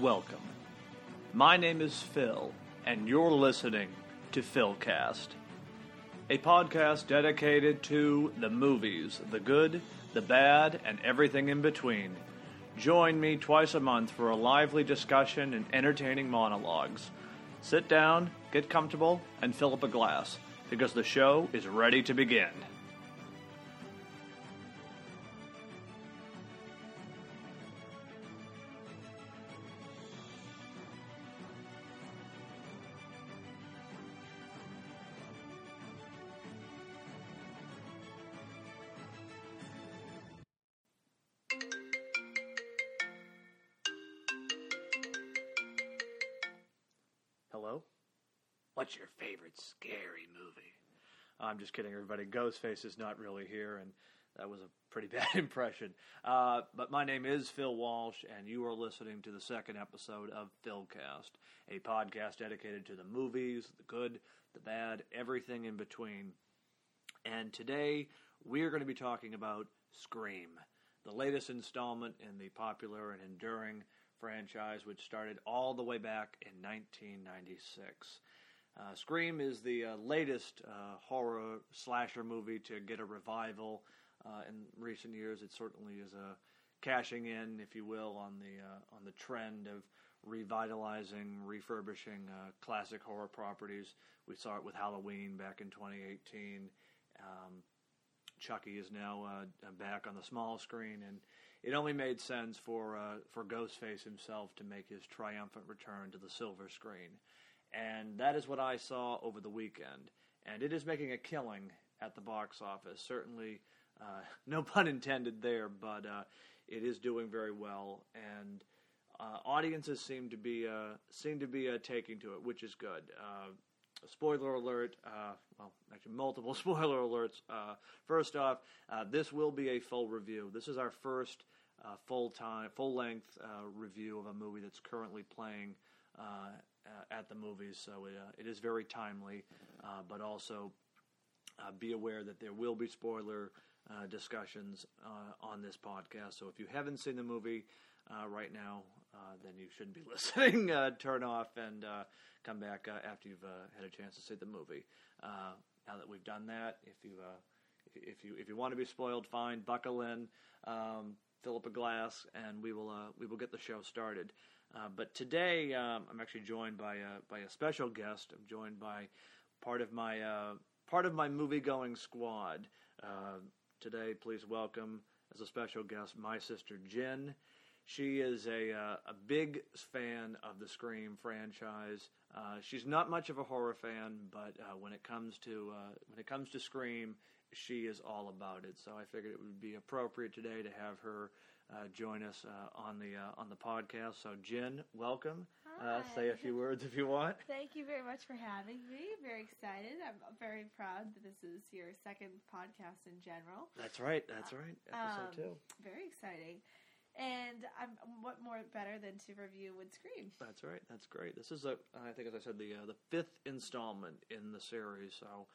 welcome. My name is Phil, and you're listening to Philcast, a podcast dedicated to the movies, the good, the bad, and everything in between. Join me twice a month for a lively discussion and entertaining monologues. Sit down, get comfortable, and fill up a glass, because the show is ready to begin. Just kidding, everybody. Ghostface is not really here, and that was a pretty bad impression. Uh, but my name is Phil Walsh, and you are listening to the second episode of Philcast, a podcast dedicated to the movies, the good, the bad, everything in between. And today we're going to be talking about Scream, the latest installment in the popular and enduring franchise, which started all the way back in 1996. Uh, Scream is the uh, latest uh, horror slasher movie to get a revival uh, in recent years. It certainly is a cashing in, if you will, on the uh, on the trend of revitalizing, refurbishing uh, classic horror properties. We saw it with Halloween back in 2018. Um, Chucky is now uh, back on the small screen, and it only made sense for uh, for Ghostface himself to make his triumphant return to the silver screen, and that is what I saw over the weekend, and it is making a killing at the box office. Certainly, uh, no pun intended there, but uh, it is doing very well, and uh, audiences seem to be uh, seem to be taking to it, which is good spoiler alert, uh, well, actually multiple spoiler alerts. Uh, first off, uh, this will be a full review. This is our first uh, full time, full length uh, review of a movie that's currently playing uh, Uh, at the movies. So it, it is very timely, uh, but also be aware that there will be spoiler discussions on this podcast. So if you haven't seen the movie right now, then you shouldn't be listening. turn off and come back uh, after you've uh, had a chance to see the movie. Uh, now that we've done that, if you if you if you want to be spoiled, fine, buckle in, um, fill up a glass, and we will we will get the show started. But today, um, I'm actually joined by a, by a special guest. I'm joined by part of my part of my movie going squad. today, please welcome as a special guest my sister Jen. She is a uh, a big fan of the Scream franchise. Uh, she's not much of a horror fan, but uh, when it comes to uh, when it comes to Scream, she is all about it. So I figured it would be appropriate today to have her uh, join us uh, on the on the podcast. So Jen, welcome. say a few words if you want. Thank you very much for having me. Very excited. I'm very proud that this is your second podcast in general. That's right. That's right. Episode um, two. Very exciting. And I'm, what more better than to review with Scream? That's right. That's great. This is a, I think, as I said, the uh, the fifth installment in the series. So,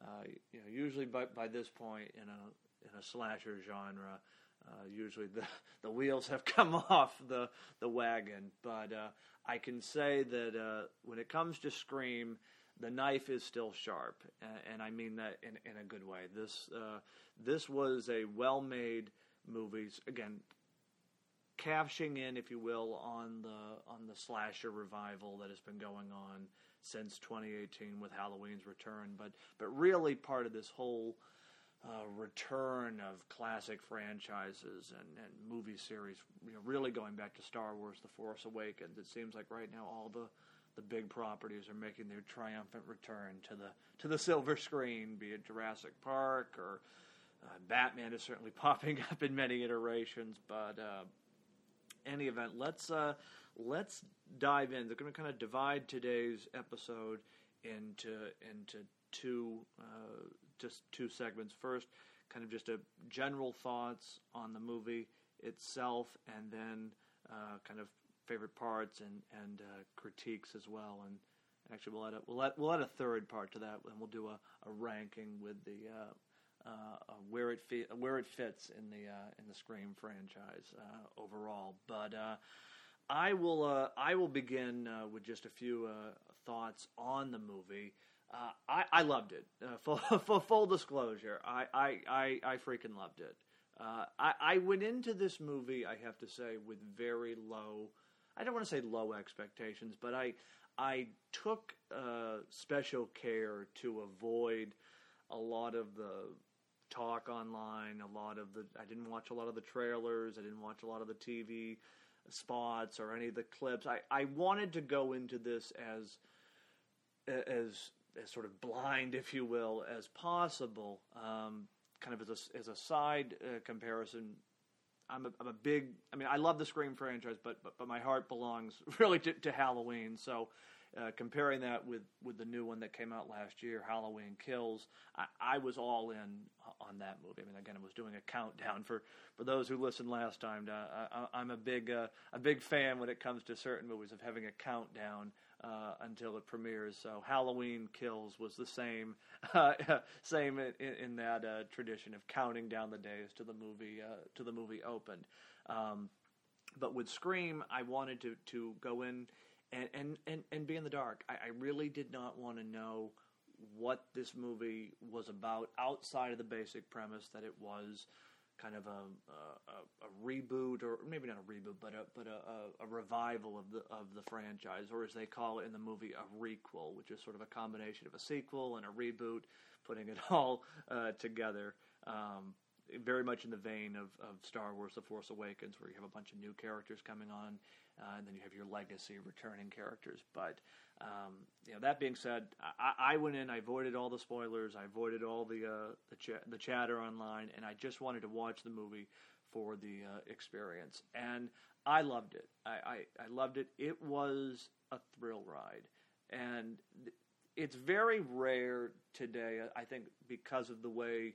uh, you know, usually by by this point in a in a slasher genre, uh, usually the the wheels have come off the the wagon. But uh, I can say that uh, when it comes to Scream, the knife is still sharp, and, and I mean that in in a good way. This uh, this was a well made movie. again cashing in, if you will, on the on the slasher revival that has been going on since 2018 with Halloween's return, but but really part of this whole uh, return of classic franchises and, and movie series, you know, really going back to Star Wars: The Force Awakens. It seems like right now all the the big properties are making their triumphant return to the to the silver screen, be it Jurassic Park or uh, Batman is certainly popping up in many iterations, but uh, any event, let's uh, let's dive in. They're going to kind of divide today's episode into into two uh, just two segments. First, kind of just a general thoughts on the movie itself, and then uh, kind of favorite parts and and uh, critiques as well. And actually, we'll add a, we'll add, we'll add a third part to that, and we'll do a, a ranking with the uh, uh, where it where it fits in the uh, in the Scream franchise uh, overall. But uh, I will. Uh, I will begin uh, with just a few uh, thoughts on the movie. Uh, I, I loved it. Uh, full, full, full disclosure, I, I, I, I freaking loved it. Uh, I, I went into this movie, I have to say, with very low. I don't want to say low expectations, but I, I took special care to avoid a lot of the talk online, a lot of the. I didn't watch a lot of the trailers. I didn't watch a lot of the TV spots or any of the clips. I, I wanted to go into this as as as sort of blind, if you will, as possible. Um, kind of as a, as a side uh, comparison, I'm a, I'm a big. I mean, I love the Scream franchise, but but, but my heart belongs really to, to Halloween. So uh, comparing that with, with the new one that came out last year, Halloween Kills, I, I, was all in on that movie. I mean, again, I was doing a countdown for, for those who listened last time. Uh, I, am a big uh, a big fan when it comes to certain movies of having a countdown uh, until it premieres. So Halloween Kills was the same uh, same in, in that uh, tradition of counting down the days to the movie to the movie opened. Um, but with Scream, I wanted to to go in and and and, and be in the dark. I, I really did not want to know what this movie was about outside of the basic premise that it was kind of a, a, a reboot or maybe not a reboot but a but a, a, revival of the of the franchise or as they call it in the movie a requel which is sort of a combination of a sequel and a reboot putting it all uh, together um, very much in the vein of, of Star Wars The Force Awakens where you have a bunch of new characters coming on uh, and then you have your legacy returning characters. But um, you know, that being said, I, I, went in, I avoided all the spoilers, I avoided all the uh, the, ch- the, chatter online, and I just wanted to watch the movie for the uh, experience, and I loved it. I, I, I loved it. It was a thrill ride, and it's very rare today. I think because of the way.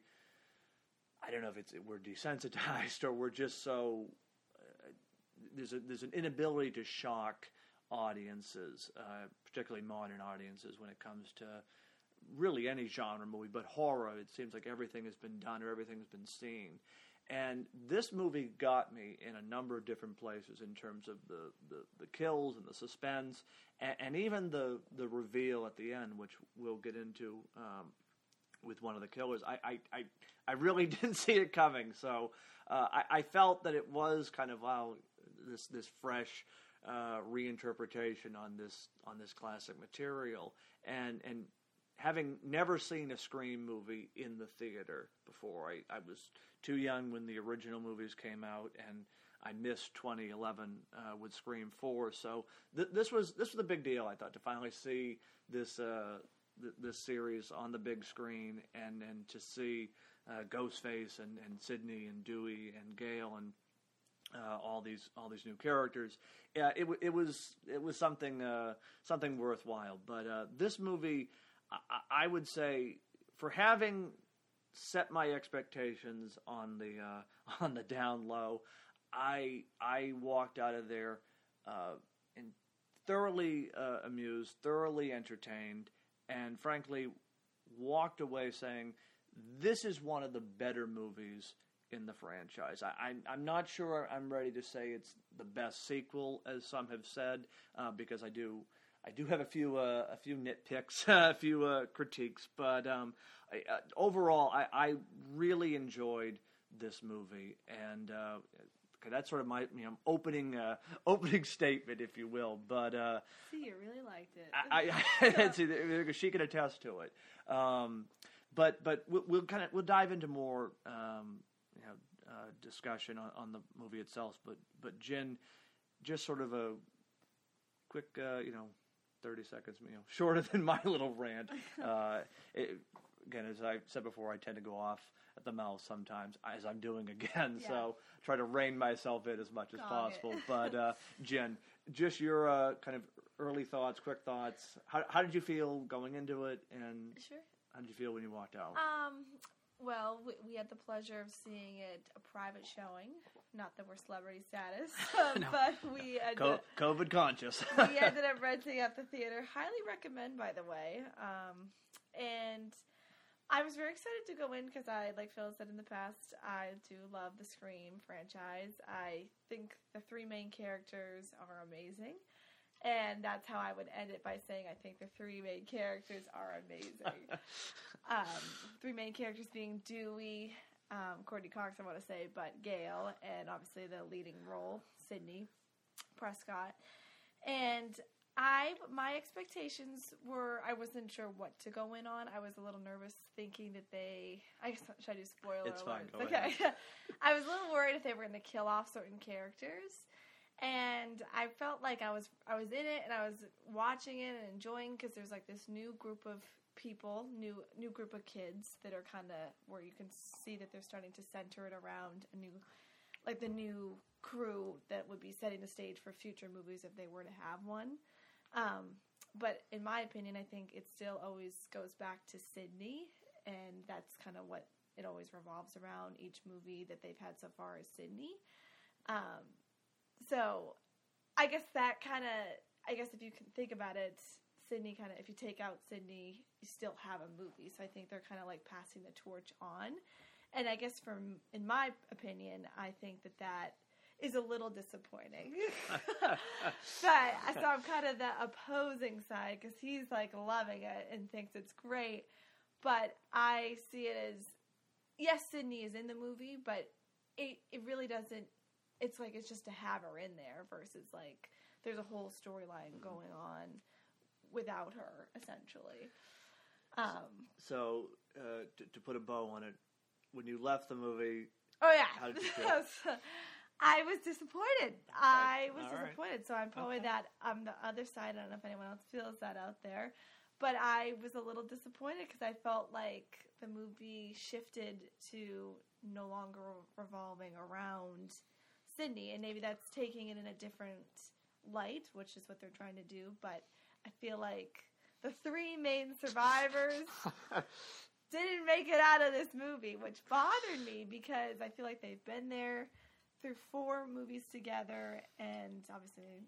I don't know if it's we're desensitized or we're just so there's a, there's an inability to shock audiences, uh, particularly modern audiences, when it comes to really any genre movie, but horror. It seems like everything has been done or everything has been seen. And this movie got me in a number of different places in terms of the, the, the kills and the suspense, and, and, even the, the reveal at the end, which we'll get into um, with one of the killers. I, I, I, I, really didn't see it coming, so uh, I, I, felt that it was kind of wow, this this fresh uh, reinterpretation on this on this classic material, and and having never seen a Scream movie in the theater before, I, I was too young when the original movies came out, and I missed 2011 uh, with Scream 4. So th- this was this was a big deal. I thought to finally see this uh, th- this series on the big screen, and and to see uh, Ghostface and and Sidney and Dewey and Gale and uh, all these all these new characters. Yeah, it it was it was something uh, something worthwhile. But uh, this movie, I, I, would say, for having set my expectations on the uh, on the down low, I I walked out of there uh, and thoroughly uh, amused, thoroughly entertained, and frankly walked away saying this is one of the better movies in the franchise. I, am I'm, I'm not sure I'm ready to say it's the best sequel, as some have said, uh, because I do I do have a few uh, a few nitpicks, a few uh, critiques, but um, I, uh, overall, I, I, really enjoyed this movie, and uh, that's sort of my you know opening uh, opening statement, if you will. But see, you really liked it. I, I see, she can attest to it. Um, but but we'll, we'll, kind of we'll dive into more um, you know, uh, discussion on, on, the movie itself, but but Jen, just sort of a quick, uh, you know, thirty seconds, you know, shorter than my little rant. Uh, it, again, as I said before, I tend to go off at the mouth sometimes, as I'm doing again. Yeah. So try to rein myself in as much as possible. but uh, Jen, just your uh, kind of early thoughts, quick thoughts. How, how did you feel going into it, and sure. how did you feel when you walked out? Um, well, we, we, had the pleasure of seeing it a private showing. Not that we're celebrity status, no. but we Co- COVID conscious. we ended up renting at the theater. Highly recommend, by the way. Um, and I was very excited to go in because I, like Phil said in the past, I do love the Scream franchise. I think the three main characters are amazing. And that's how I would end it by saying I think the three main characters are amazing. um, three main characters being Dewey, um, Courteney Cox, I want to say, but Gale, and obviously the leading role, Sidney Prescott. And I my expectations were I wasn't sure what to go in on. I was a little nervous thinking that they I guess should I do spoiler It's fine, alerts? okay. I was a little worried if they were going to kill off certain characters. And I felt like I was I was in it and I was watching it and enjoying because there's like this new group of people, new new group of kids that are kind of where you can see that they're starting to center it around a new like the new crew that would be setting the stage for future movies if they were to have one. Um, but in my opinion, I think it still always goes back to Sidney, and that's kind of what it always revolves around. Each movie that they've had so far is Sidney. Um, so I guess that kind of, I guess if you can think about it, Sidney kind of, if you take out Sidney, you still have a movie. So I think they're kind of like passing the torch on. And I guess from, in my opinion, I think that that is a little disappointing. but uh, so I'm kind of the opposing side because he's like loving it and thinks it's great. But I see it as yes, Sidney is in the movie, but it it really doesn't. It's like it's just to have her in there versus like there's a whole storyline going on without her essentially. Um, So, uh, to, to put a bow on it, when you left the movie, oh yeah, How did you feel? I was disappointed. I was right. disappointed. So I'm probably Okay. that on the other side. I don't know if anyone else feels that out there, but I was a little disappointed because I felt like the movie shifted to no longer revolving around Sidney, and maybe that's taking it in a different light, which is what they're trying to do. But I feel like the three main survivors didn't make it out of this movie, which bothered me because I feel like they've been there through four movies together and obviously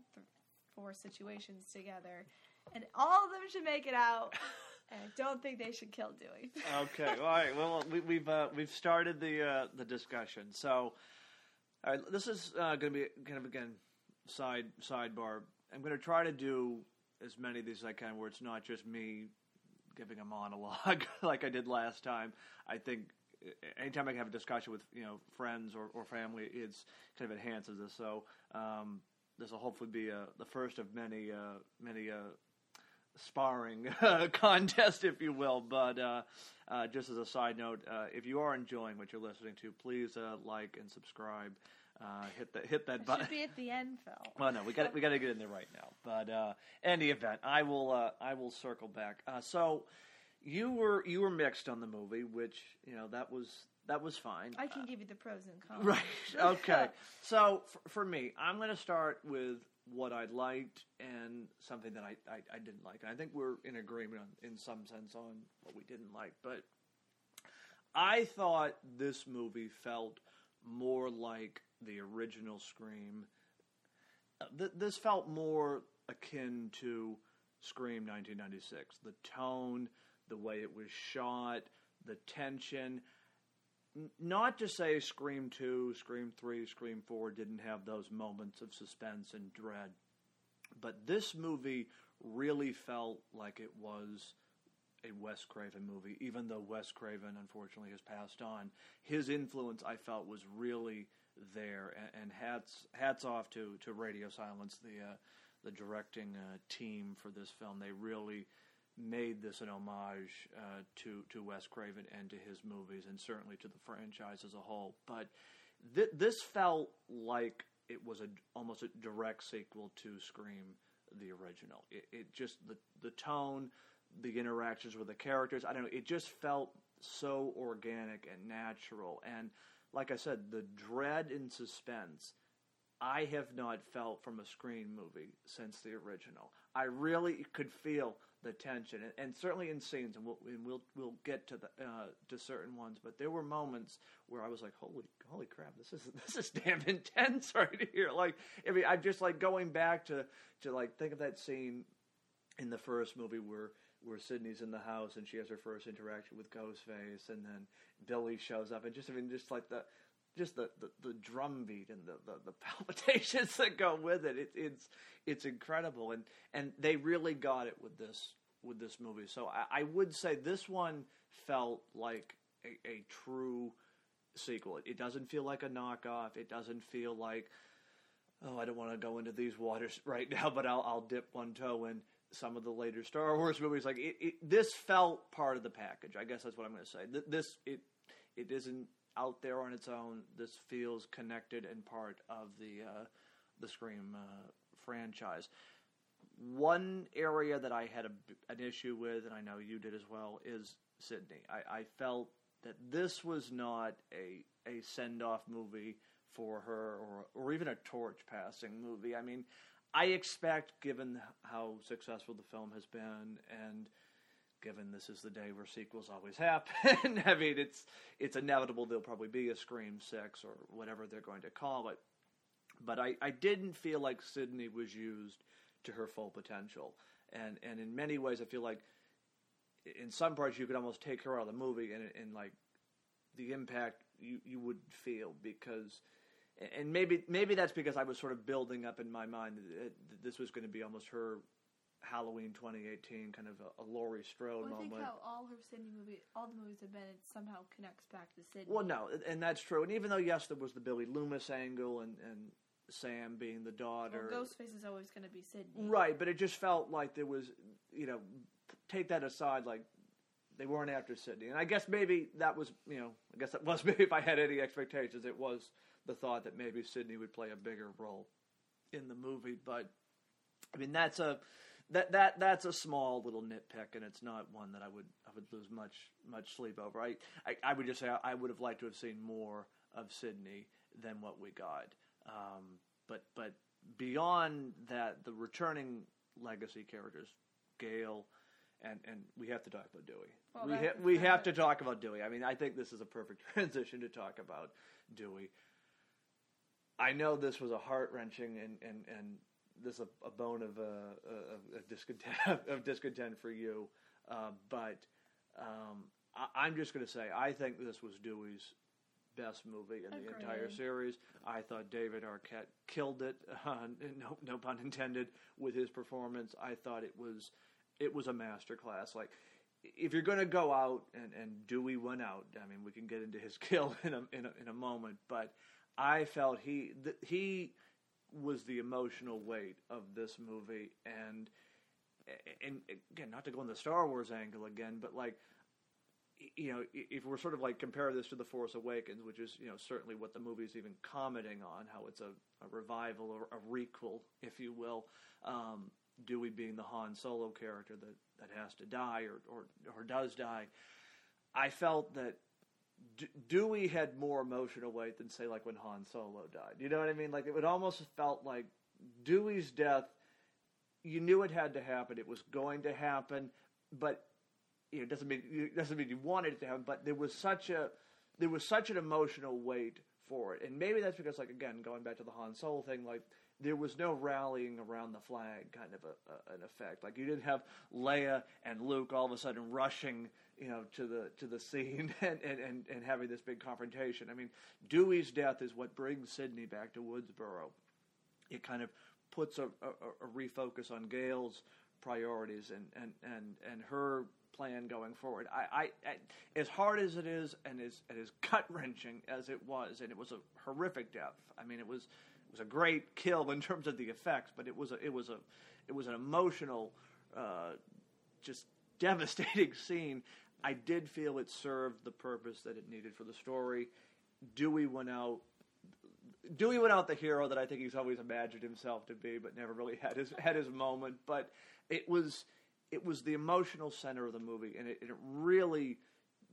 four situations together, and all of them should make it out. I don't think they should kill Dewey. okay, all right. Well, we, we've uh, we've started the uh, the discussion. So, all right, this is uh, going to be kind of again side sidebar. I'm going to try to do as many of these as I can, where it's not just me giving a monologue like I did last time. I think anytime I can have a discussion with you know friends or, or family, it's kind of enhances this. So um, this will hopefully be uh, the first of many uh, many uh, sparring contest, if you will. But uh, uh, just as a side note, uh, if you are enjoying what you're listening to, please uh, like and subscribe. Uh, hit that hit that It button. should be at the end, Phil. Well, no, we got we got to get in there right now. But uh, any event, I will uh, I will circle back. Uh, so you were you were mixed on the movie, which you know that was that was fine. I can give you the pros and cons. Right. Okay. So for, for me, I'm going to start with what I liked and something that I, I, I didn't like. And I think we're in agreement on, in some sense on what we didn't like. But I thought this movie felt more like the original Scream. Uh, th- this felt more akin to Scream 1996. The tone, the way it was shot, the tension not to say Scream 2, Scream 3, Scream 4 didn't have those moments of suspense and dread, but this movie really felt like it was a Wes Craven movie, even though Wes Craven unfortunately has passed on. His influence, I felt, was really there, and, hats hats off to, to Radio Silence, the uh, the directing uh, team for this film. They really made this an homage uh, to to Wes Craven and to his movies, and certainly to the franchise as a whole. But th- this felt like it was a almost a direct sequel to Scream, the original. It, it just the the tone, the interactions with the characters. I don't know. It just felt so organic and natural, and like I said, the dread and suspense. I have not felt from a Scream movie since the original. I really could feel the tension, and, and certainly in scenes, and we'll and we'll we'll get to the uh, to certain ones. But there were moments where I was like, "Holy, holy crap! This is this is damn intense right here." Like, I mean, I'm just like going back to to like think of that scene in the first movie where where Sidney's in the house and she has her first interaction with Ghostface, and then Billy shows up, and just I mean, just like the just the, the, the drum beat and the, the, the palpitations that go with it, it, it's it's incredible, and and they really got it with this with this movie. So I, I would say this one felt like a, a true sequel. It, it doesn't feel like a knockoff. It doesn't feel like oh, I don't want to go into these waters right now, but I'll I'll dip one toe in some of the later Star Wars movies. Like it, it this felt part of the package. I guess that's what I'm going to say. This it it isn't out there on its own. This feels connected and part of the uh, the Scream uh, franchise. One area that I had a, an issue with, and I know you did as well, is Sidney. I, I felt that this was not a a send off movie for her, or or even a torch passing movie. I mean, I expect, given how successful the film has been, and given this is the day where sequels always happen, I mean, it's it's inevitable there'll probably be a Scream Six or whatever they're going to call it. But I, I didn't feel like Sidney was used to her full potential, and and in many ways, I feel like in some parts you could almost take her out of the movie, and and like the impact you you would feel because and maybe maybe that's because I was sort of building up in my mind that, that this was going to be almost her Halloween 2018 kind of a, a Laurie Strode well, I moment. think how all her Sidney movie, all the movies have been, it somehow connects back to Sidney. Well, no, and that's true. And even though yes, there was the Billy Loomis angle and and Sam being the daughter, well, Ghostface is always going to be Sidney, right? But it just felt like there was, you know, take that aside, like they weren't after Sidney. and I guess maybe that was, you know, I guess that was maybe if I had any expectations, it was the thought that maybe Sidney would play a bigger role in the movie. But I mean, that's a that that that's a small little nitpick, and it's not one that I would I would lose much much sleep over. I I, I would just say I, I, would have liked to have seen more of Sidney than what we got. Um, but but beyond that, the returning legacy characters, Gale. And, and we have to talk about Dewey. Well, we ha- we have to talk about Dewey. I mean, I think this is a perfect transition to talk about Dewey. I know this was a heart wrenching and, and, and this a, a bone of, uh, of, discontent of discontent for you, uh, but um, I, am just going to say I think this was Dewey's best movie in Agreed. the entire series. I thought David Arquette killed it. Uh, no, no pun intended with his performance. I thought it was it was a masterclass. Like if you're going to go out and, and Dewey went out, I mean, we can get into his kill in a, in a, in a moment, but I felt he th- he was the emotional weight of this movie, and and again, not to go on the Star Wars angle again, but like you know, if we're sort of like compare this to The Force Awakens, which is you know certainly what the movie is even commenting on, how it's a, a revival or a requel, if you will. Um, Dewey being the Han Solo character that, that has to die or, or or does die. I felt that Dewey had more emotional weight than say like when Han Solo died. You know what I mean? Like it would almost felt like Dewey's death. You knew it had to happen. It was going to happen, but you know, it doesn't mean doesn't mean you wanted it to happen. But there was such a there was such an emotional weight for it, and maybe that's because like again going back to the Han Solo thing, like there was no rallying around the flag kind of a, a, an effect. Like you didn't have Leia and Luke all of a sudden rushing, you know, to the to the scene and, and, and, and having this big confrontation. I mean, Dewey's death is what brings Sidney back to Woodsboro. It kind of puts a, a, refocus on Gale's priorities and, and, and, and her plan going forward. I, I, I as hard as it is and as, and as gut wrenching as it was, and it was a horrific death. I mean, it was was a great kill in terms of the effects, but it was a, it was a it was an emotional, uh, just devastating scene. I did feel it served the purpose that it needed for the story. Dewey went out. Dewey went out the hero that I think he's always imagined himself to be, but never really had his had his moment. But it was it was the emotional center of the movie, and it, it really,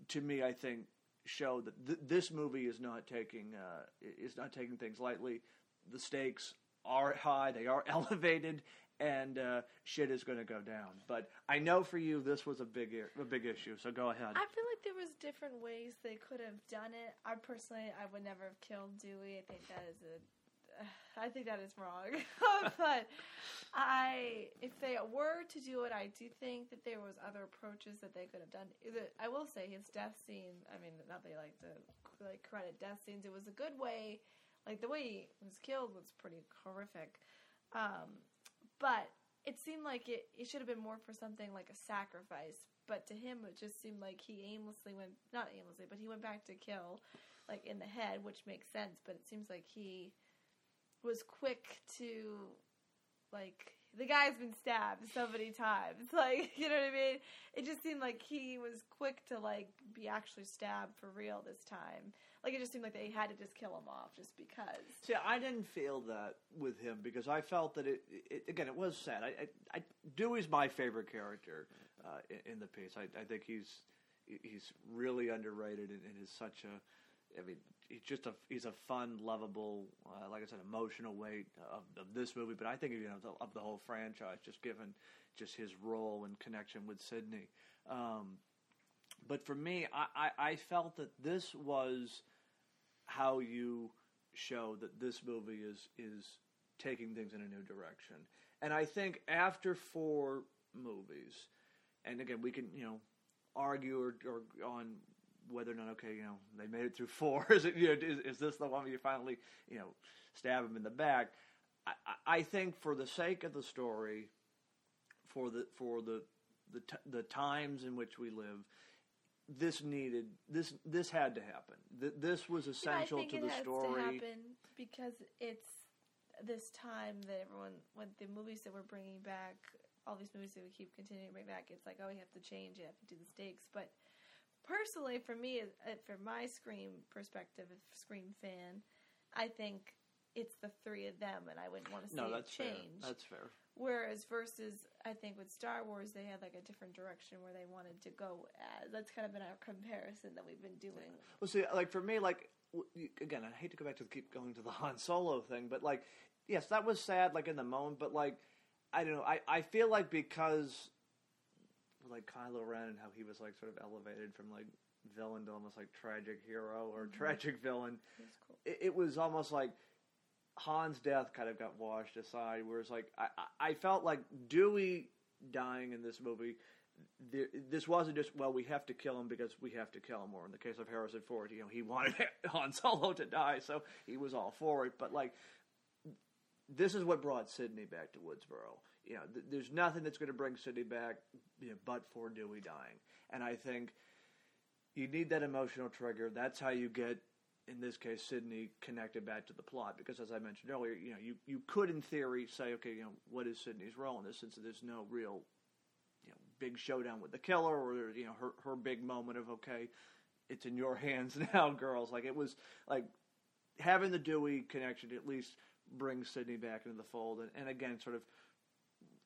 to me, I think, showed that th- this movie is not taking uh, is not taking things lightly the stakes are high, they are elevated, and uh, shit is going to go down. But I know for you, this was a big a big issue. So go ahead. I feel like there was different ways they could have done it. I personally, I would never have killed Dewey. I think that is a, I think that is wrong. but I, if they were to do it, I do think that there was other approaches that they could have done. I will say his death scene. I mean, not that they like to like credit death scenes. It was a good way. Like the way he was killed was pretty horrific. Um, but it seemed like it, it should have been more for something like a sacrifice. But to him, it just seemed like he aimlessly went, not aimlessly, but he went back to kill, like in the head, which makes sense. But it seems like he was quick to, like, the guy's been stabbed so many times. Like, you know what I mean? It just seemed like he was quick to, like, be actually stabbed for real this time. Like, it just seemed like they had to just kill him off just because. See, I didn't feel that with him because I felt that it, it again, it was sad. I, I, I Dewey's my favorite character uh, in, in, the piece. I, I think he's he's really underrated and, and is such a, I mean, he's just a he's a fun, lovable, uh, like I said, emotional weight of, of, this movie. But I think you know the, of the whole franchise, just given just his role and connection with Sidney. Um, but for me, I, I, I, felt that this was how you show that this movie is is taking things in a new direction. And I think after four movies, and again, we can you know argue or, or on whether or not okay, you know, they made it through four. is it, you know, is, is this the one where you finally, you know, stab him in the back? I, I think for the sake of the story, for the for the the, t- the times in which we live, this needed this this had to happen. Th- this was essential yeah, to the story. To happen because it's this time that everyone when the movies that we're bringing back, all these movies that we keep continuing to bring back, it's like oh, you have to change, you have to do the stakes, but personally, for me, from my Scream perspective, a Scream fan, I think it's the three of them, and I wouldn't want to see no, that's it change. Fair. That's fair. Whereas versus, I think with Star Wars, they had like a different direction where they wanted to go. That's kind of been our comparison that we've been doing. Well, see, like for me, like again, I hate to go back to the, keep going to the Han Solo thing, but like, yes, that was sad, like in the moment, but like, I don't know, I I feel like because like Kylo Ren and how he was like sort of elevated from like villain to almost like tragic hero or mm-hmm. tragic villain. Cool. It, it, was almost like Han's death kind of got washed aside. Whereas like I, I felt like Dewey dying in this movie. There, this wasn't just well we have to kill him because we have to kill him. Or in the case of Harrison Ford, you know he wanted Han Solo to die, so he was all for it. But like this is what brought Sidney back to Woodsboro you know, th- there's nothing that's going to bring Sidney back, you know, but for Dewey dying. And I think you need that emotional trigger. That's how you get, in this case, Sidney connected back to the plot. Because as I mentioned earlier, you know, you, you could in theory say, okay, you know, what is Sidney's role in this? Since there's no real, you know, big showdown with the killer, or you know, her her big moment of okay, it's in your hands now, girls. Like it was like having the Dewey connection at least brings Sidney back into the fold, and, and again, sort of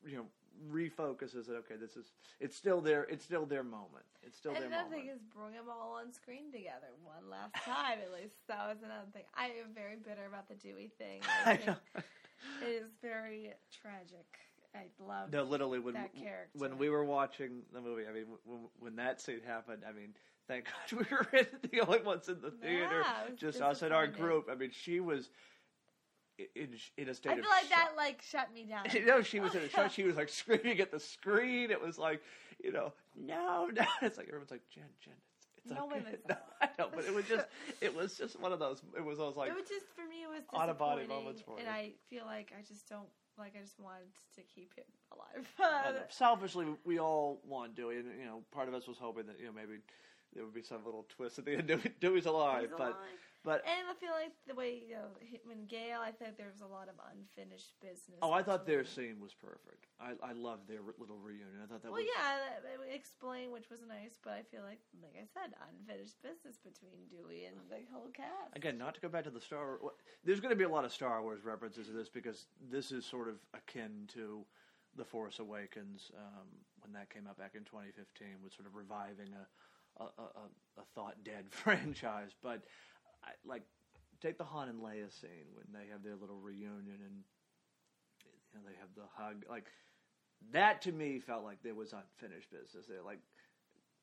you know refocuses it. Okay, this is it's still their it's still their moment. It's still and their another moment. thing is bring them all on screen together one last time at least. That was another thing. I am very bitter about the Dewey thing. I think it is very tragic. I love no, literally when that character. when we were watching the movie. I mean, when, when that scene happened, I mean, thank God we were the only ones in the theater, yeah, just us in our group. I mean, she was in, in a state. I feel like that like shut me down. you know, she was in a show. She was like screaming at the screen. It was like, you know, no, no. It's like everyone's like, Jen, Jen, it's, it's no okay. No, I know, but it was just, it was just one of those. It was those like. It was just for me. It was out of body moments for and me. I feel like I just don't like. I just wanted to keep him alive. Selfishly, we all want Dewey, and you know, part of us was hoping that you know maybe there would be some little twist at the end. Dewey's alive, but alive. But and I feel like the way you know when Gale, I thought there was a lot of unfinished business. Oh, I thought their scene was perfect. I I loved their little reunion. I thought that well, was yeah, explained which was nice, but I feel like, like I said, unfinished business between Dewey and the whole cast. Again, not to go back to the Star. Wars there's going to be a lot of Star Wars references to this because this is sort of akin to the Force Awakens um, when that came out back in 2015, with sort of reviving a a, a, a thought dead franchise. But I, like, take the Han and Leia scene when they have their little reunion and you know, they have the hug. Like that to me felt like there was unfinished business. They're like,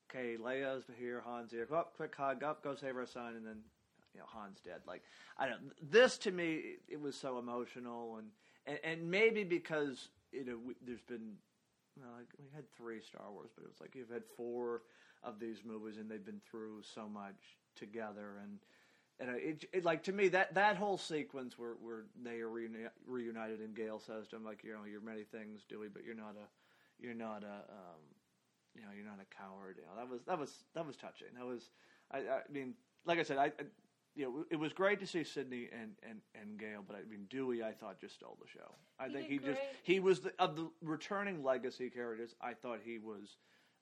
okay, Leia's here, Han's here. Go up, quick hug, up, go save our son, and then you know Han's dead. Like I don't. This to me, it was so emotional, and and, and maybe because you know we, there's been well, like, we had three Star Wars, but it was like you've had four of these movies, and they've been through so much together, and and it, it like to me that that whole sequence where where they are reuni- reunited, and Gale says to him like, you know, you're many things, Dewey, but you're not a you're not a um, you know you're not a coward. You know that was that was that was touching. That was I, I mean, like I said, I. I you know, it was great to see Sidney and, and, and Gale, but I mean Dewey, I thought just stole the show. I He think he just he was the, of the returning legacy characters. I thought he was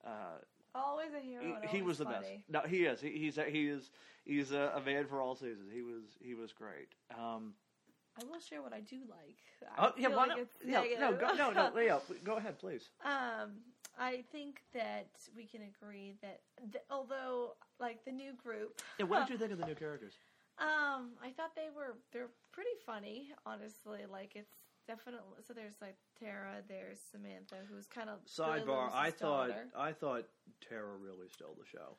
uh, Always a hero. he, he was the best. No, he is. He, he's a, he is he's a, a man for all seasons. He was he was great. Um, I will share what I do like. I oh yeah, why like not? Yeah, no, go, no, no, yeah, go ahead, please. Um, I think that we can agree that th- although like the new group, Yeah, what did you think of the new characters? um, I thought they were they're pretty funny. Honestly, like it's definitely so. There's like Tara, there's Samantha, who's kind of Sidebar: I thought daughter. I thought Tara really stole the show.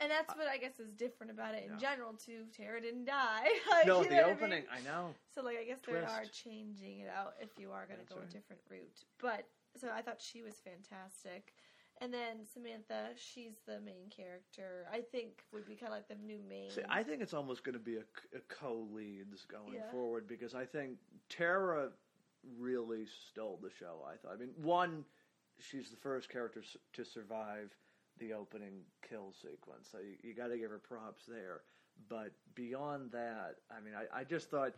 and that's what I guess is different about it in Yeah. general too. Tara didn't die. like, No, you the what I mean? opening. I know. So like I guess they are changing it out if you are going to go right. a different route. But so I thought she was fantastic. And then Samantha, she's the main character. I think would be kind of like the new main. See, I think it's almost going to be a, a co-leads going Yeah. forward because I think Tara really stole the show. I thought. I mean, one, she's the first character s- to survive the opening kill sequence, so you, you got to give her props there. But beyond that, I mean, I, I just thought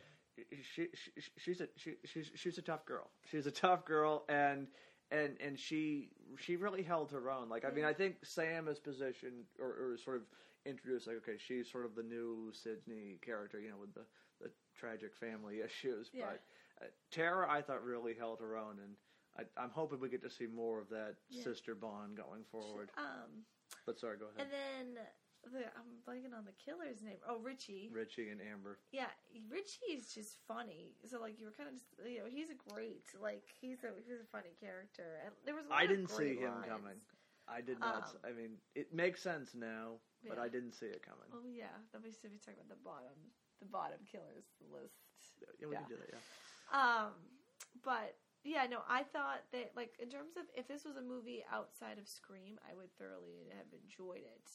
she, she she's a she, she's she's a tough girl. She's a tough girl, and and and she she really held her own. Like I mean, I think Sam is positioned or, or sort of introduced like okay, she's sort of the new Sidney character, you know, with the the tragic family issues. Yeah. But Tara, I thought really held her own, and I, I'm hoping we get to see more of that Yeah. sister bond going forward. Um, But sorry, go ahead. and then the, I'm blanking on the killer's name. Oh, Richie. Richie and Amber. Yeah, Richie is just funny. So like you were kind of just you know he's a great like he's a he's a funny character. And there was I didn't see him lines. coming. I did not. Um, I mean, it makes sense now, but Yeah. I didn't see it coming. Oh yeah, then we should be talking about the bottom the bottom killers list. yeah, we yeah. can do that. Yeah. Um, but yeah, no, I thought that like in terms of if this was a movie outside of Scream, I would thoroughly have enjoyed it.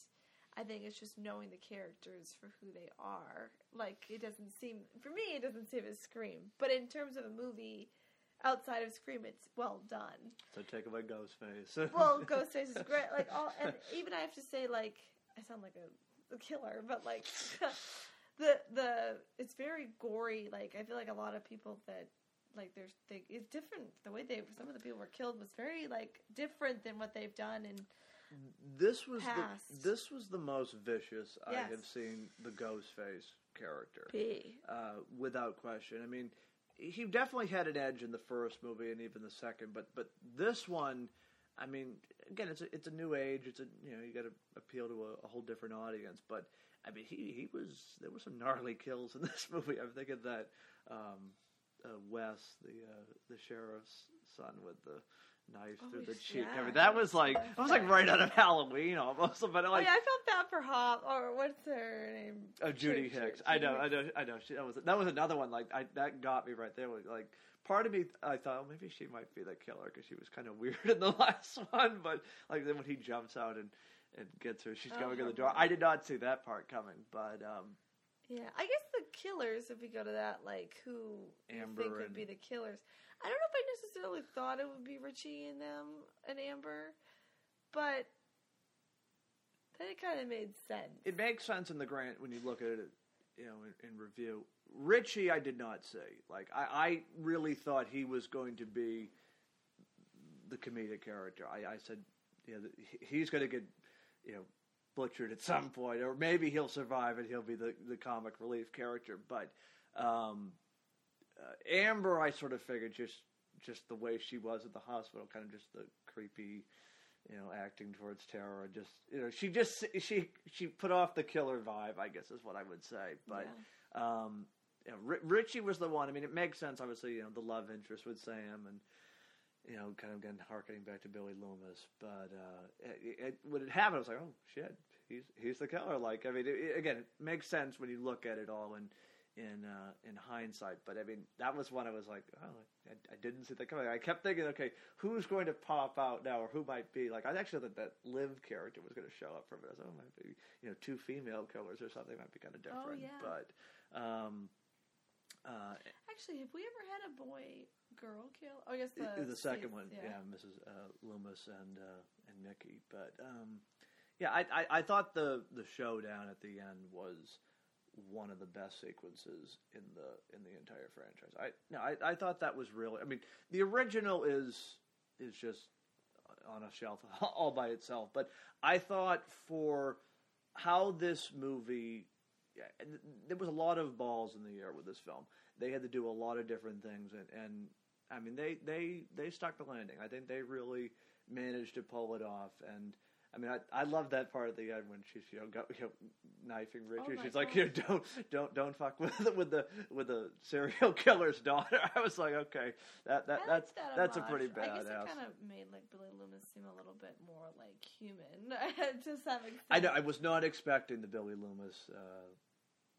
I think it's just knowing the characters for who they are. Like it doesn't seem for me, it doesn't seem as Scream. But in terms of a movie outside of Scream, it's well done. So take away Ghostface. Well, Ghostface is great. Like all, and even I have to say, like I sound like a, a killer, but like the the it's very gory. Like I feel like a lot of people that like there's they it's different. The way they some of the people were killed was very like different than what they've done. And this was Past. the, this was the most vicious I have seen the Ghostface character. P. uh, without question. I mean, he definitely had an edge in the first movie and even the second, but but this one, I mean, again, it's a, it's a new age. It's a you know you got to appeal to a, a whole different audience. But I mean, he he was there were some gnarly kills in this movie. I'm thinking that um, uh, Wes, the uh, the sheriff's son, with the knife Oh, through the yeah. cheek. I mean, that was like that was like right out of Halloween almost. But oh like yeah, I felt bad for Hop or what's her name? Oh, Judy Ju- Ju- Hicks. I know, I know, I know. She, that was that was another one. Like I, that got me right there. Like part of me, I thought oh, maybe she might be the killer because she was kind of weird in the last one. But like then when he jumps out and and gets her, she's Oh, going in her the door. I did not see that part coming. But um, Yeah, I guess the killers, if we go to that, like who Amber you think would be the killers. I don't know if I necessarily thought it would be Richie and them and Amber, but then it kind of made sense. it makes sense in the grant when you look at it, you know, in, in review. Richie, I did not see. Like I, I really thought he was going to be the comedic character. I, I said, yeah, he's going to get, you know, butchered at some point, or maybe he'll survive and he'll be the the comic relief character. But um, uh, Amber, I sort of figured just just the way she was at the hospital, kind of just the creepy you know, acting towards Tara. Just you know, she just she she put off the killer vibe. I guess is what I would say. But um, you know, R- Richie was the one. I mean, it makes sense. Obviously, you know, the love interest with Sam, and you know, kind of again harkening back to Billy Loomis. But uh, it, it, when it happened, I was like, oh shit, he's he's the killer. Like, I mean, it, again, it makes sense when you look at it all in in uh, in hindsight. But I mean, that was when I was like, oh, I, I didn't see that coming. I kept thinking, okay, who's going to pop out now, or who might be? Like, I actually thought that Liv character was going to show up from it. I was like, oh, might be, you know, two female killers or something might be kind of different. Oh, yeah. But um, uh, Actually, have we ever had a boy girl kill? Oh, I guess the, the, second Steve- one, yeah, Mrs. Uh, Loomis and uh, and Mickey. But um, yeah, I, I I thought the the showdown at the end was one of the best sequences in the in the entire franchise. I no, I, I thought that was really. I mean, the original is is just on a shelf all by itself, but I thought for how this movie. Yeah, there was a lot of balls in the air with this film. They had to do a lot of different things, and, and I mean, they, they they stuck the landing. I think they really managed to pull it off. And I mean, I I love that part at the end when she's you know, got, you know knifing Richard. my she's like, you know, don't don't don't fuck with the, with the with the serial killer's daughter. I was like, okay, that that I that's that that's a pretty bad. I guess it kind of made like Billy Loomis seem a little bit more like human to some extent. I know. I was not expecting the Billy Loomis uh,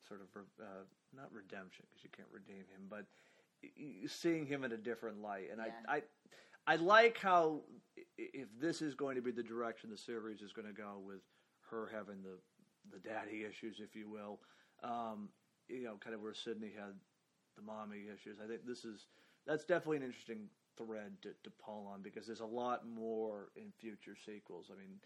sort of uh, not redemption because you can't redeem him, but seeing him in a different light. And Yeah. I, I, I like how if this is going to be the direction the series is going to go with her having the the daddy issues, if you will, um, you know, kind of where Sidney had the mommy issues. I think this is that's definitely an interesting thread to, to pull on because there's a lot more in future sequels. I mean,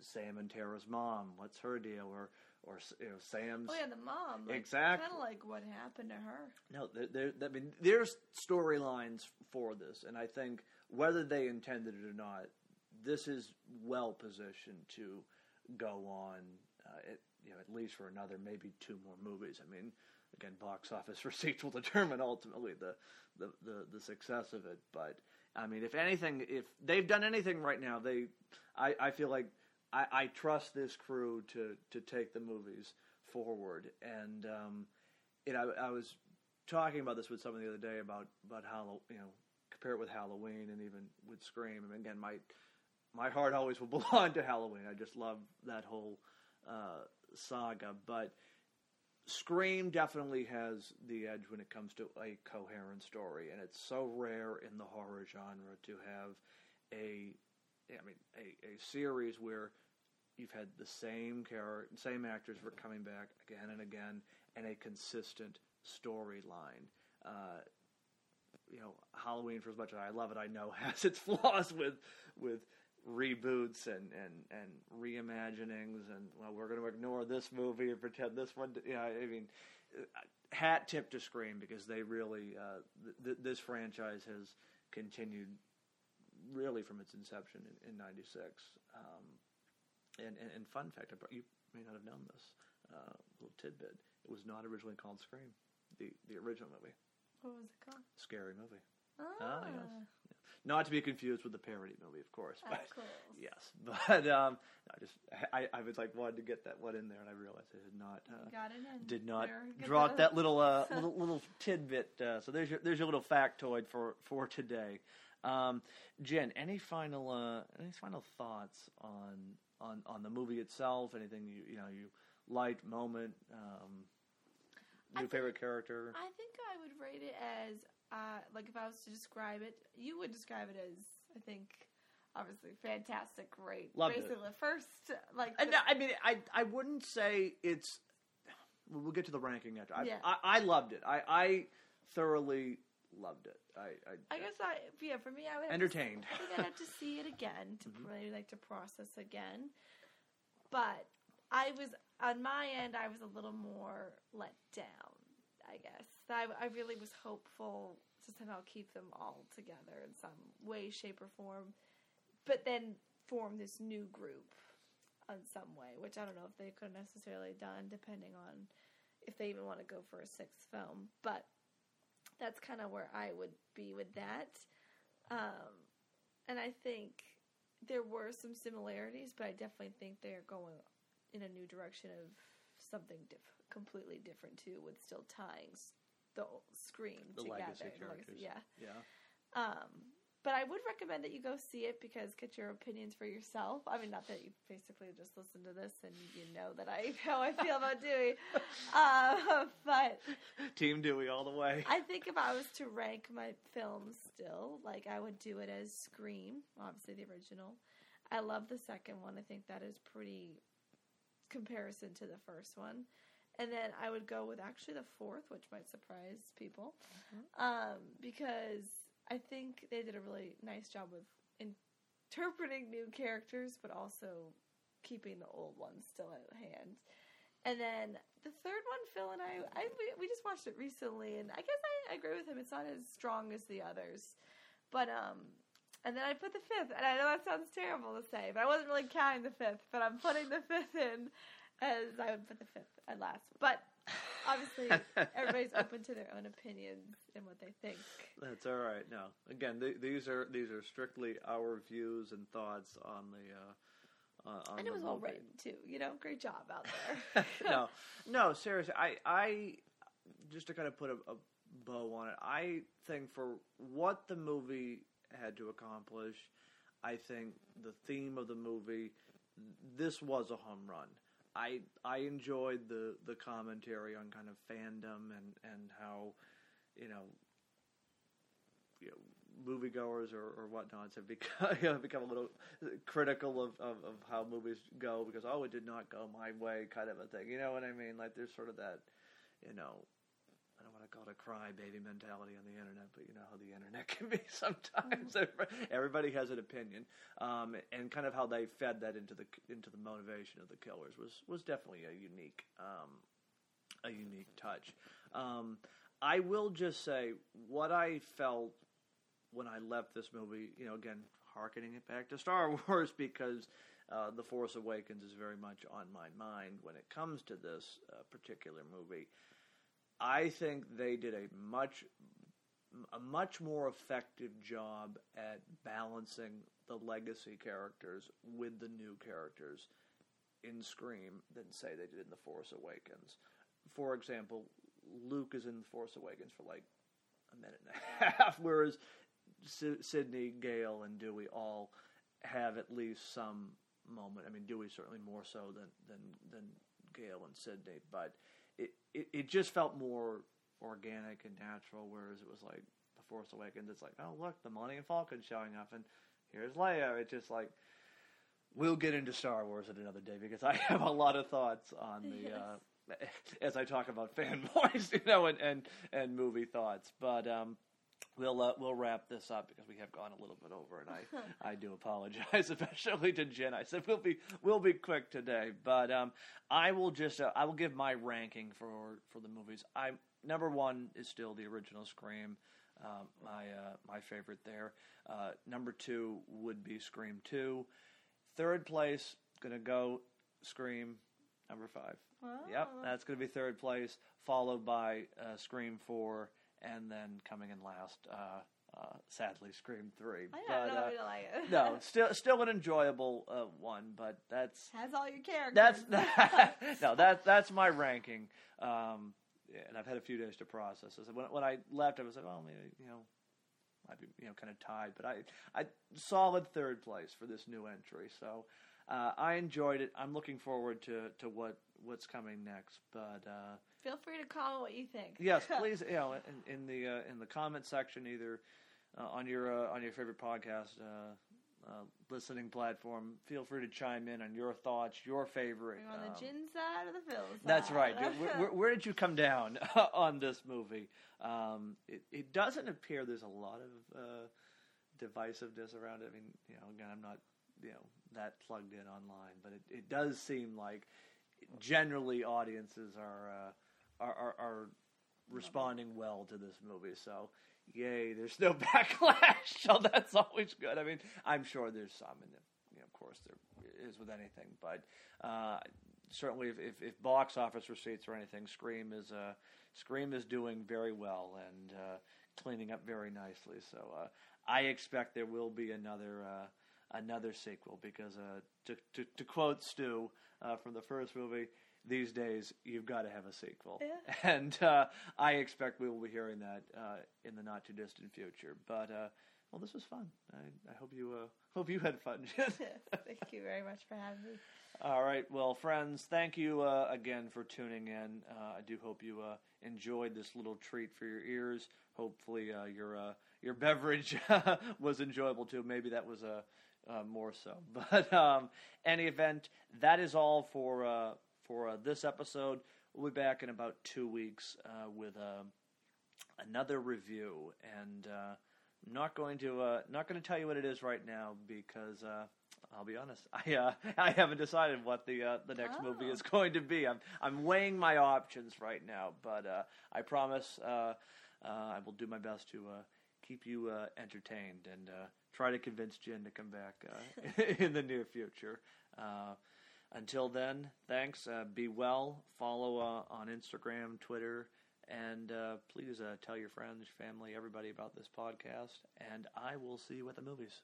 Sam and Tara's mom, what's her deal, or or you know Sam's. Oh yeah, the mom. Like, Exactly. Kind of like what happened to her. No, there, there, I mean, there's storylines for this, and I think whether they intended it or not, this is well positioned to go on, uh, it, you know, at least for another, maybe two more movies. I mean, again, box office receipts will determine ultimately the, the, the, the success of it. But I mean, if anything, if they've done anything right now, they, I, I feel like I, I trust this crew to to take the movies forward, and um, know, I, I was talking about this with someone the other day about about how you know compare it with Halloween and even with Scream. And again, my my heart always will belong to Halloween. I just love that whole uh, saga. But Scream definitely has the edge when it comes to a coherent story, and it's so rare in the horror genre to have a I mean a, a series where you've had the same character, same actors were coming back again and again, and a consistent storyline. Uh, you know, Halloween, for as much as I love it, I know has its flaws with with reboots and and and reimaginings, and well, we're going to ignore this movie and pretend this one. Yeah, I mean, hat tip to Scream because they really uh, th- th- this franchise has continued really from its inception in, in '96. Um, and, and, and fun fact, you may not have known this uh, little tidbit. It was not originally called Scream, the the original movie, What was it called? Scary Movie. Ah, yes. Not to be confused with the parody movie, of course. But of course. yes, but um, I just I, I was like wanted to get that one in there, and I realized I had not uh, Got it in. did not There, drop that little uh, little little tidbit. Uh, so there's your there's your little factoid for for today. Um, Gin, any final uh, any final thoughts on on on the movie itself? Anything you you know you liked, moment, um, new think- favorite character? I think I would rate it as uh, like if I was to describe it, you would describe it as I think obviously fantastic, great. Loved it. Basically, the first like the- no, I mean, I I wouldn't say it's. We'll we'll get to the ranking after. I, Yeah. I, I loved it. I, I thoroughly loved it. I, I, I guess I yeah for me I would have to- entertained. I think I'd have to see it again to Mhm. really like to process again. But I was on my end. I was a little more let down. I guess I, I really was hopeful to somehow keep them all together in some way, shape, or form. But then form this new group in some way, which I don't know if they could have necessarily done, depending on if they even want to go for a sixth film. But that's kind of where I would be with that. Um, and I think there were some similarities, but I definitely think they're going in a new direction of something diff- completely different too, with still tying the screen The together. legacy characters. yeah. Yeah. Um, but I would recommend that you go see it because get your opinions for yourself. I mean, not that you basically just listen to this and you know that I how I feel about Dewey, uh, but Team Dewey all the way. I think if I was to rank my films still, like I would do it as Scream, obviously the original. I love the second one. I think that is pretty comparison to the first one. And then I would go with actually the fourth, which might surprise people, um, because I think they did a really nice job of interpreting new characters, but also keeping the old ones still at hand. And then the third one, Phil and I, I we, we just watched it recently, and I guess I, I agree with him. It's not as strong as the others, but um, and then I put the fifth, and I know that sounds terrible to say, but I wasn't really counting the fifth, but I'm putting the fifth in as I would put the fifth at last. But obviously, everybody's open to their own opinions and what they think. That's all right. No, again, th- these are these are strictly our views and thoughts on the. Uh, uh, on And it was well movie. written too. You know, great job out there. no, no, seriously. I, I, just to kind of put a, a bow on it. I think for what the movie had to accomplish, I think the theme of the movie, this was a home run. I, I enjoyed the, the commentary on kind of fandom and, and how, you know, you know, moviegoers or, or whatnots have become, you know, become a little critical of, of, of how movies go because oh it did not go my way kind of a thing. You know what I mean? Like there's sort of that, you know, I don't want to call it a crybaby mentality on the internet, but you know how the internet can be sometimes. Everybody has an opinion, um, and kind of how they fed that into the into the motivation of the killers was was definitely a unique um, a unique touch. Um, I will just say what I felt when I left this movie. You know, again, harkening it back to Star Wars because uh, The Force Awakens is very much on my mind when it comes to this uh, particular movie. I think they did a much a much more effective job at balancing the legacy characters with the new characters in Scream than say they did in The Force Awakens. For example, Luke is in The Force Awakens for like a minute and a half, whereas Sy- Sidney, Gale, and Dewey all have at least some moment. I mean, Dewey certainly more so than than than Gale and Sidney, but it, it it just felt more organic and natural. Whereas it was like The Force Awakens, it's like, oh look, the Millennium Falcon showing up, and here's Leia. It's just like we'll get into Star Wars at another day because I have a lot of thoughts on the. Yes. Uh, as I talk about fanboys, you know, and, and, and movie thoughts, but um, we'll uh, we'll wrap this up because we have gone a little bit over, and I I do apologize, especially to Gin. I said we'll be we'll be quick today, but um, I will just uh, I will give my ranking for for the movies. I number one is still the original Scream, um, my uh, my favorite there. Uh, number two would be Scream Two. Third place gonna go Scream number five. Yep, that's going to be third place, followed by uh, Scream 4, and then coming in last, uh, uh, sadly, Scream 3. I but, know uh, like it. no, still still an enjoyable uh, one, but that's Has all your characters. that's no that's that's my ranking. Um, yeah, and I've had a few days to process this. When when I left, I was like, oh, maybe you know, might be you know kind of tied, but I I solid third place for this new entry. So uh, I enjoyed it. I'm looking forward to to what what's coming next. But uh, Feel free to comment what you think. yes, please, you know, in, in the uh, in the comment section, either uh, on your uh, on your favorite podcast uh, uh, listening platform, feel free to chime in on your thoughts, your favorite. On the gin side or the Phil side? that's right. where, where, where did you come down on this movie? Um, it, it doesn't appear there's a lot of uh, divisiveness around it. I mean, you know, again, I'm not you know that plugged in online, but it, it does seem like generally audiences are uh, are, are, are responding well to this movie. So, yay! There's no backlash, so that's always good. I mean, I'm sure there's some, and you know, of course there is with anything, but uh, certainly if, if, if box office receipts or anything, Scream is uh, Scream is doing very well and uh, cleaning up very nicely. So uh, I expect there will be another uh, another sequel because uh, to, to to quote Stu uh, from the first movie, these days you've got to have a sequel, Yeah. and uh, I expect we will be hearing that uh, in the not too distant future. But uh, well, this was fun. I, I hope you uh, hope you had fun. Thank you very much for having me. All right, well, friends, thank you uh, again for tuning in. Uh, I do hope you uh, enjoyed this little treat for your ears. Hopefully, uh, your uh, your beverage was enjoyable too. Maybe that was uh, uh, more so. But um, any event, that is all for uh, for uh, this episode. We'll be back in about two weeks uh, with uh, another review, and uh, I'm not going to uh, not going to tell you what it is right now because uh, I'll be honest, I uh, I haven't decided what the uh, the next movie Oh. is going to be. I'm I'm weighing my options right now, but uh, I promise uh, uh, I will do my best to uh, keep you uh, entertained and uh, try to convince Gin to come back uh, in the near future. Until then, thanks. Uh, be well. Follow uh, on Instagram, Twitter, and uh, please uh, tell your friends, family, everybody about this podcast. And I will see you at the movies.